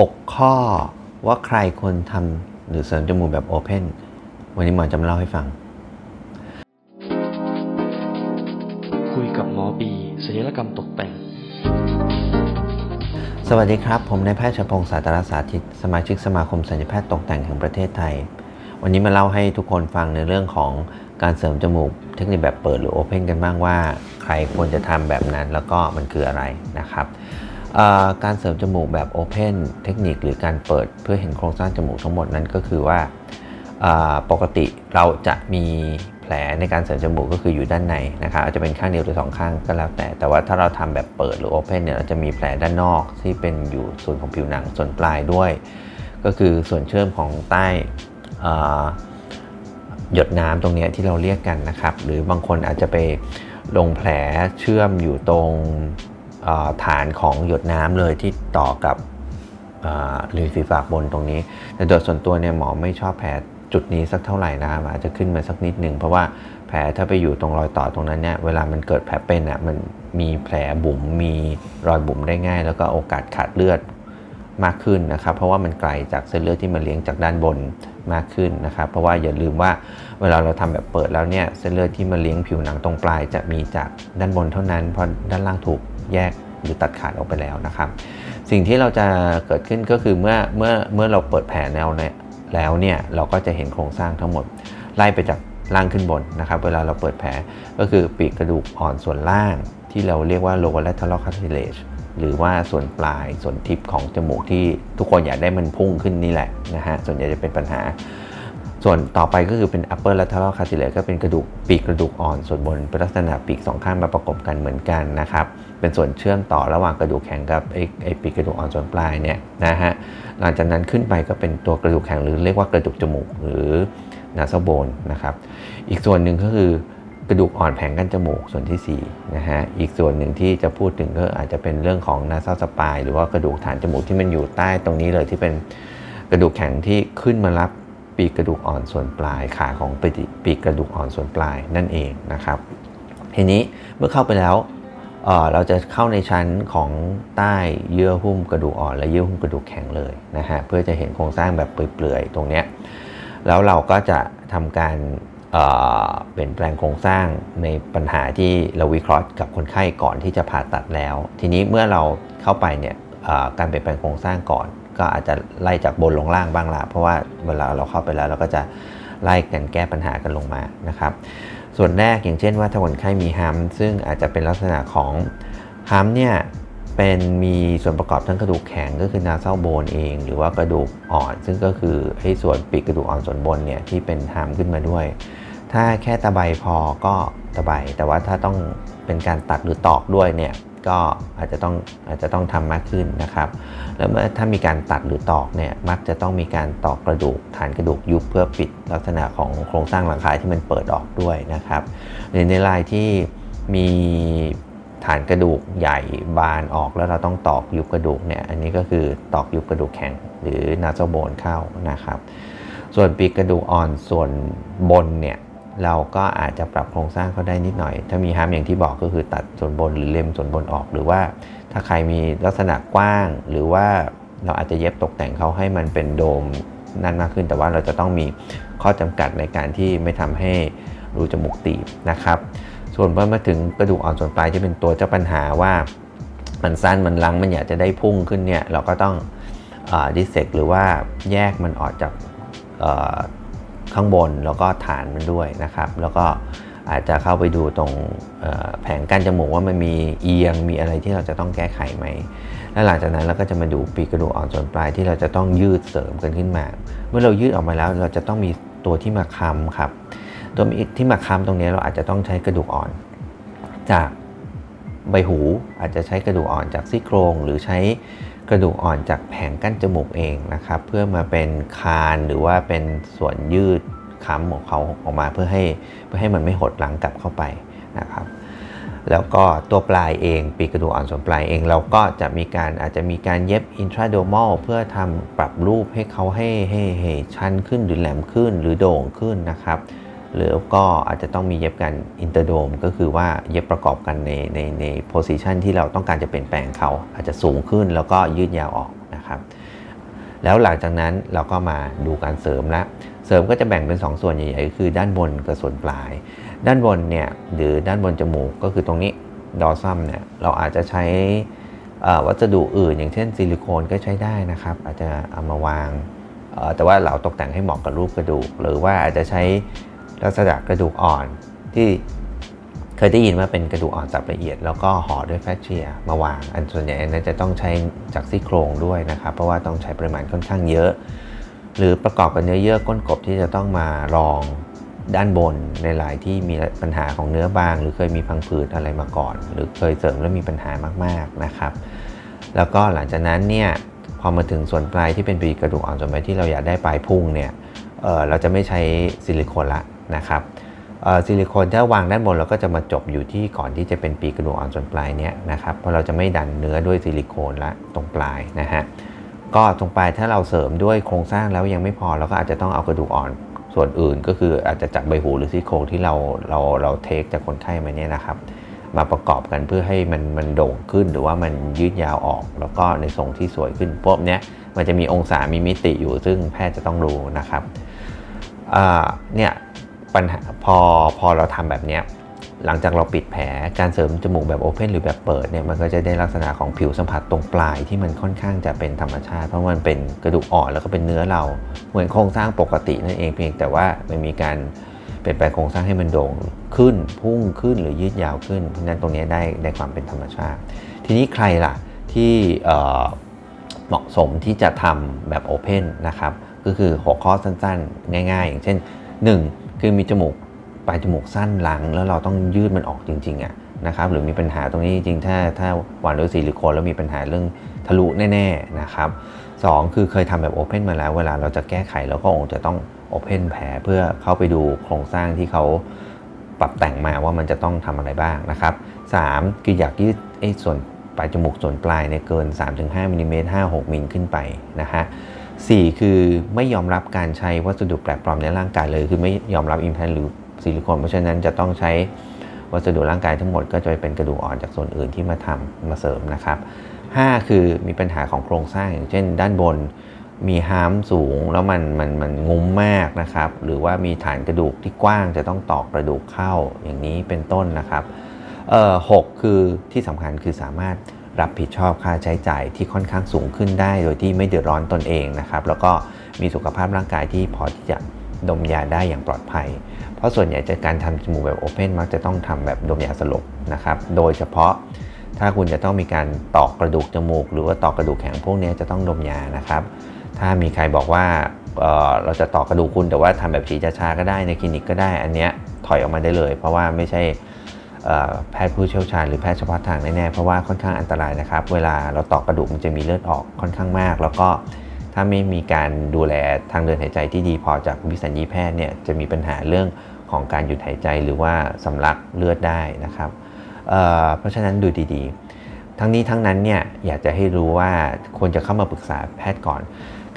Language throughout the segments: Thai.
6 ข้อว่าใครควรทำหรือเสริมจมูกแบบโอเพนวันนี้หมอจะมาเล่าให้ฟัง คุยกับหมอบีศัลยกรรมตกแต่ง สวัสดีครับ ผมนายแพทย์ชพงศ์สาตรสาธิต สมาชิกสมาคมศัลยแพทย์ตกแต่งแห่งประเทศไทย วันนี้มาเล่าให้ทุกคนฟังในเรื่องของการเสริมจมูกเทคนิคแบบเปิดหรือโอเพนกันบ้างว่า ใครควรจะทำแบบนั้นแล้วก็มันคืออะไรนะครับ การเสริมจมูกแบบโอเพนเทคนิคหรือการเปิดเพื่อเห็นโครงสร้างจมูกทั้งหมดนั้นก็คือว่าปกติเราจะมีแผลในการเสริมจมูกก็คืออยู่ด้านในนะครับอาจจะเป็นข้างเดียวหรือสองข้างก็แล้วแต่ แต่ว่าถ้าเราทำแบบเปิดหรือโอเพนเนี่ยเราจะมีแผลด้านนอกที่เป็นอยู่ส่วนของผิวหนังส่วนปลายด้วย ก็คือส่วนเชื่อมของใต้หยดน้ำตรงนี้ที่เราเรียกกันนะครับ หรือบางคนอาจจะไปลงแผลเชื่อมอยู่ตรง ฐานของหยดน้ำเลยที่ต่อกับริมฝีปากบนตรงนี้ แต่โดยส่วนตัวเนี่ยหมอไม่ชอบแผลจุดนี้สักเท่าไหร่นะอาจจะขึ้นมาสักนิดหนึ่งเพราะว่าแผลถ้าไปอยู่ตรงรอยต่อตรงนั้นเนี่ยเวลามันเกิดแผลเป็นอะมันมีแผลบุ๋มมีรอยบุ๋มได้ง่าย แล้วก็โอกาสขาดเลือดมากขึ้นนะครับ เพราะว่ามันไกลจากเส้นเลือดที่มาเลี้ยงจากด้านบน มากขึ้นนะครับ เพราะว่าอย่าลืมว่าเวลาเราทำแบบเปิดแล้วเนี่ยเส้นเลือดที่มาเลี้ยงผิวหนังตรงปลาย จะมีจากด้านบนเท่านั้นเพราะด้านล่างถูกแยกหรือตัดขาดออกไปแล้วนะครับ สิ่งที่เราจะเกิดขึ้นก็คือเมื่อเมื่อเมื่อเราเปิดแผลแนวเนี่ยแล้วเนี่ยเราก็จะเห็นโครงสร้างทั้งหมดไล่ไปจากล่างขึ้นบนนะครับ เวลาเราเปิดแผลก็คือปีกกระดูกอ่อนส่วนล่างที่เราเรียกว่า lower lateral cartilage หรือว่าส่วนปลายส่วนทิพของจมูกที่ทุกคนอยากได้มันพุ่งขึ้นนี่แหละนะฮะส่วนใหญ่จะเป็นปัญหา ส่วนต่อไปก็คือเป็น upper lateral cartilage ก็เป็นกระดูกปีกกระดูกอ่อนส่วนบนเป็นลักษณะปีกสองข้างมาประกบกันเหมือนกันนะครับเป็นส่วนเชื่อมต่อระหว่างกระดูกแข็งกับไอ้ไอปีกกระดูกอ่อนส่วนปลายเนี่ยนะฮะหลังจากนั้นขึ้นไปก็เป็นตัวกระดูกแข็งหรือเรียกว่ากระดูกจมูกหรือนาซโบนนะครับอีกส่วนหนึ่งก็คือ กระดูกอ่อนแผงกั้นจมูกส่วนที่4นะฮะอีกส่วนหนึ่งที่จะพูดถึงก็อาจจะเป็นเรื่องของนาซาสปายหรือว่ากระดูกฐานจมูกที่มันอยู่ใต้ตรงนี้เลยที่เป็นกระดูกแข็งที่ขึ้นมารับปีกกระดูกอ่อนส่วนปลายขาของปีกกระดูกอ่อนส่วนปลายนั่นเองนะครับ ทีนี้เมื่อเข้าไปแล้วเราจะเข้าในชั้นของใต้เยื่อหุ้มกระดูกอ่อน และเยื่อหุ้มกระดูกแข็งเลยนะฮะเพื่อจะเห็นโครงสร้างแบบเปลือยๆตรงเนี้ยแล้วเราก็จะทำการ เปลี่ยนแปลงโครงสร้างในปัญหาที่เราวิเคราะห์กับคนไข้ก่อนที่จะผ่าตัดแล้ว ทีนี้เมื่อเราเข้าไปเนี่ยการเปลี่ยนแปลงโครงสร้างก่อน ก็อาจจะไล่จากบนลงล่างบ้างละเพราะว่าเวลาเราเข้าไปแล้วเราก็จะไล่กันแก้ปัญหากันลงมานะครับ ส่วนแรกอย่างเช่นว่าถ้าคนไข้มีฮัมซึ่งอาจจะเป็นลักษณะของฮัมเนี่ยเป็นมีส่วนประกอบทั้งกระดูกแข็งก็คือนาเซาโบนเอง หรือว่ากระดูกอ่อน ซึ่งก็คือให้ส่วนปีกกระดูกอ่อนส่วนบนเนี่ยที่เป็นฮัมขึ้นมาด้วย ถ้าแค่ตะไบพอก็ตะไบแต่ว่าถ้าต้องเป็นการตัดหรือตอกด้วยเนี่ยก็อาจจะต้องอาจจะต้องทำมากขึ้นนะครับ แล้วเมื่อถ้ามีการตัดหรือตอกเนี่ยมักจะต้องมีการตอกกระดูกฐานกระดูกยุบเพื่อปิดลักษณะของโครงสร้างหลังคาที่มันเปิดออกด้วยนะครับในในรายที่มีฐานกระดูกใหญ่บานออกแล้วเราต้องตอกยุบกระดูกเนี่ยอันนี้ก็คือตอกยุบกระดูกแข็งหรือนาโซโบนเข้านะครับ ส่วนปีกกระดูกอ่อนส่วนบนเนี่ย เราก็อาจจะปรับโครงสร้างเขาได้นิดหน่อย ถ้ามีฮามอย่างที่บอกก็คือตัดส่วนบนหรือเล็มส่วนบนออก หรือว่าถ้าใครมีลักษณะกว้าง หรือว่าเราอาจจะเย็บตกแต่งเขาให้มันเป็นโดมนั่นมากขึ้น แต่ว่าเราจะต้องมีข้อจำกัดในการที่ไม่ทำให้รูจมูกตีบนะครับ ส่วนเมื่อมาถึงกระดูกอ่อนส่วนปลายที่เป็นตัวเจ้าปัญหาว่ามันสั้นมันลังมันอยากจะได้พุ่งขึ้นเนี่ยเราก็ต้องดิเซกหรือว่าแยกมันออกจาก ข้างบนแล้วก็ฐานมันด้วยนะครับ แล้วก็อาจจะเข้าไปดูตรงแผงกั้นจมูกว่ามันมีเอียงมีอะไรที่เราจะต้องแก้ไขไหม และหลังจากนั้นเราก็จะมาดูปีกกระดูกอ่อนส่วนปลายที่เราจะต้องยืดเสริมกันขึ้นมา เมื่อเรายืดออกมาแล้วเราจะต้องมีตัวที่มาค้ำครับ ตัวที่มาค้ำตรงนี้เราอาจจะต้องใช้กระดูกอ่อน จากใบหูอาจจะใช้กระดูกอ่อนจากซี่โครงหรือใช้ กระดูกอ่อนจากแผงกั้นจมูกเองนะครับ เพื่อมาเป็นคานหรือว่าเป็นส่วนยืดค้ำของเขาออกมาเพื่อให้เพื่อให้มันไม่หดหลังกลับเข้าไปนะครับ แล้วก็ตัวปลายเองปีกกระดูกอ่อนส่วนปลายเอง เราก็จะมีการอาจจะมีการเย็บอินทราโดมอลเพื่อทำปรับรูปให้เขาให้ให้ให้ชันขึ้นหรือแหลมขึ้นหรือโด่งขึ้นนะครับ หรือก็อาจจะต้องมีเย็บกันinterdome ก็คือว่าเย็บประกอบกันในในใน position ที่เราต้องการจะเปลี่ยนแปลงเขา อาจจะสูงขึ้นแล้วก็ยืดยาวออกนะครับ แล้วหลังจากนั้นเราก็มาดูการเสริมละเสริมก็จะแบ่งเป็น 2 ส่วนใหญ่ๆก็คือด้านบนกับส่วนปลาย ด้านบนเนี่ยหรือด้านบนจมูกก็คือตรงนี้ dorsum เนี่ยเราอาจจะใช้วัสดุอื่น อย่างเช่นซิลิโคนก็ใช้ได้นะครับ อาจจะเอามาวางแต่ว่าเราตกแต่งให้เหมาะกับรูปกระดูก หรือว่าอาจจะใช้ ลักษณะกระดูกอ่อนที่เคยได้ยินว่าเป็นกระดูกอ่อนสับละเอียด แล้วก็ห่อด้วยแฟชเชียมาวาง อันส่วนใหญ่นั้นจะต้องใช้จากซี่โครงด้วยนะครับ เพราะว่าต้องใช้ปริมาณค่อนข้างเยอะ หรือประกอบกับเนื้อเยื่อก้นกบที่จะต้องมารองด้านบนในหลายที่มีปัญหาของเนื้อบาง หรือเคยมีพังผืดอะไรมาก่อน หรือเคยเสริมแล้วมีปัญหามากๆนะครับ แล้วก็หลังจากนั้นเนี่ยพอมาถึงส่วนปลายที่เป็นปีกระดูกอ่อนส่วนปลายที่เราอยากได้ปลายพุ่งเนี่ยเเราจะไม่ใช้ซิลิโคนละ นะครับซิลิโคนถ้าวางด้านบนเราก็จะมาจบอยู่ที่ก่อนที่จะเป็นปีกระดูกอ่อนส่วนปลายเนี้ยนะครับเพราะเราจะไม่ดันเนื้อด้วยซิลิโคนละตรงปลายนะฮะก็ตรงปลายถ้าเราเสริมด้วยโครงสร้างแล้วยังไม่พอเราก็อาจจะต้องเอากระดูกอ่อนส่วนอื่น ก็คืออาจจะจากใบหูหรือซี่โครงที่เราเราเรา take จากคนไข้มาเนี่ยนะครับ มาประกอบกันเพื่อให้มันมันโด่งขึ้นหรือว่ามันยืดยาวออก แล้วก็ในทรงที่สวยขึ้นพวกเนี้ยมันจะมีองศามีมิติอยู่ซึ่งแพทย์จะต้องรู้นะครับเนี่ย ปัญหาพอพอเราทำแบบนี้หลังจากเราปิดแผลการเสริมจมูกแบบโอเพนหรือแบบเปิดเนี่ยมันก็จะได้ลักษณะของผิวสัมผัสตรงปลายที่มันค่อนข้างจะเป็นธรรมชาติ เพราะมันเป็นกระดูกอ่อนแล้วก็เป็นเนื้อเรา เหมือนโครงสร้างปกตินั่นเองเพียงแต่ว่ามันมีการเปลี่ยนแปลงโครงสร้างให้มันโด่งขึ้นพุ่งขึ้นหรือยืดยาวขึ้นเพราะนั้นตรงนี้ได้ได้ความเป็นธรรมชาติ ทีนี้ใครล่ะที่เหมาะสมที่จะทำแบบโอเพนนะครับก็คือหัวข้อสั้นๆ ง่าย ๆ อย่างเช่น 1. คือมีจมูกปลายจมูกสั้นหลัง แล้วเราต้องยืดมันออกจริงๆอะนะครับหรือมีปัญหาตรงนี้จริงๆ ถ้าถ้าหวานด้วยซิลิโคนแล้วมีปัญหาเรื่องทะลุแน่ๆนะครับสคือเคยทำแบบโอเพนมาแล้ว เวลาเราจะแก้ไขเราก็คงจะต้องโอเพนแผลเพื่อเข้าไปดูโครงสร้างที่เขาปรับแต่งมาว่ามันจะต้องทำอะไรบ้างนะครับ3คืออยากยืดไอ้ส่วนปลายจมูกส่วนปลายเนี่ยเกิน 3-5มิลิเมตร5-6มิลขึ้นไปนะฮะ 4 คือไม่ยอมรับการใช้วัสดุแปลกปลอมในร่างกายเลย คือไม่ยอมรับ implant หรือซิลิโคนเพราะฉะนั้นจะต้องใช้วัสดุร่างกายทั้งหมดก็จะเป็นกระดูกอ่อนจากส่วนอื่นที่มาทำมาเสริมนะครับ 5 คือมีปัญหาของโครงสร้างอย่างเช่น ด้านบนมีฮาร์มสูงแล้วมันมันมันงุ้มมากนะครับ หรือว่ามีฐานกระดูกที่กว้างจะต้องตอกกระดูกเข้าอย่างนี้เป็นต้นนะครับเอ่อหคือที่สำคัญคือสามารถ รับผิดชอบค่าใช้จ่ายที่ค่อนข้างสูงขึ้นได้ โดยที่ไม่เดือดร้อนตนเองนะครับแล้วก็มีสุขภาพร่างกายที่พอที่จะดมยาได้อย่างปลอดภัย เพราะส่วนใหญ่จะการทำจมูกแบบโอเพนมักจะต้องทำแบบดมยาสลบนะครับ โดยเฉพาะถ้าคุณจะต้องมีการตอกกระดูกจมูก หรือว่าตอกกระดูกแข็งพวกนี้จะต้องดมยานะครับ ถ้ามีใครบอกว่าเเราจะตอกกระดูกคุณแต่ว่าทำแบบฉีดชาก็ได้ในคลินิกก็ได้ อันเนี้ยถอยออกมาได้เลย เพราะว่าไม่ใช่ แพทย์ผู้เชี่ยวชาญหรือแพทย์เฉพาะทางแน่ๆเพราะว่าค่อนข้างอันตรายนะครับ เวลาเราตอกกระดูกมันจะมีเลือดออกค่อนข้างมาก แล้วก็ถ้าไม่มีการดูแลทางเดินหายใจที่ดีพอจากวิสัญญีแพทย์เนี่ยจะมีปัญหาเรื่องของการหยุดหายใจหรือว่าสำลักเลือดได้นะครับเเพราะฉะนั้นดูดีๆ ทั้งนี้ทั้งนั้นเนี่ยอยากจะให้รู้ว่าควรจะเข้ามาปรึกษาแพทย์ก่อน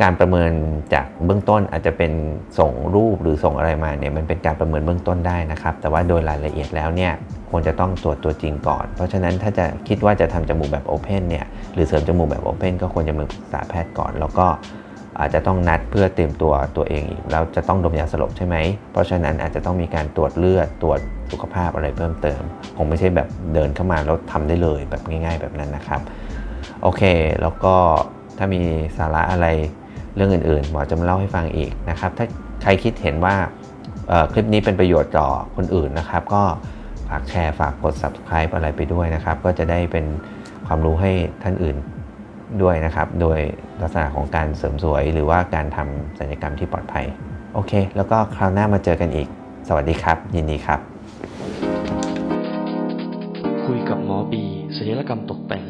การประเมินจากเบื้องต้นอาจจะเป็นส่งรูปหรือส่งอะไรมาเนี่ยมันเป็นการประเมินเบื้องต้นได้นะครับ แต่ว่าโดยรายละเอียดแล้วเนี่ย ควรจะต้องตรวจตัวจริงก่อน เพราะฉะนั้นถ้าจะคิดว่าจะทำจมูกแบบโอเพนเนี่ยหรือเสริมจมูกแบบโอเพนก็ควรจะมาปรึกษาแพทย์ก่อน แล้วก็อาจจะต้องนัดเพื่อเตรียมตัวตัวเองอีกแล้วจะต้องดมยาสลบใช่ไหม เพราะฉะนั้นอาจจะต้องมีการตรวจเลือดตรวจสุขภาพอะไรเพิ่มเติม คงไม่ใช่แบบเดินเข้ามาแล้วทำได้เลยแบบง่ายๆแบบนั้นนะครับ โอเค แล้วก็ถ้ามีสาระอะไรเรื่องอื่นๆ หมอจะมาเล่าให้ฟังอีกนะครับ ถ้าใครคิดเห็นว่าคลิปนี้เป็นประโยชน์ต่อคนอื่นนะครับ ก็ ฝากแชร์ฝากกด subscribe อะไรไปด้วยนะครับ ก็จะได้เป็นความรู้ให้ท่านอื่นด้วยนะครับ โดยลักษณะของการเสริมสวย หรือว่าการทำศัลยกรรมที่ปลอดภัย โอเค แล้วก็คราวหน้ามาเจอกันอีก สวัสดีครับ ยินดีครับ คุยกับหมอบีศัลยกรรมตกแต่ง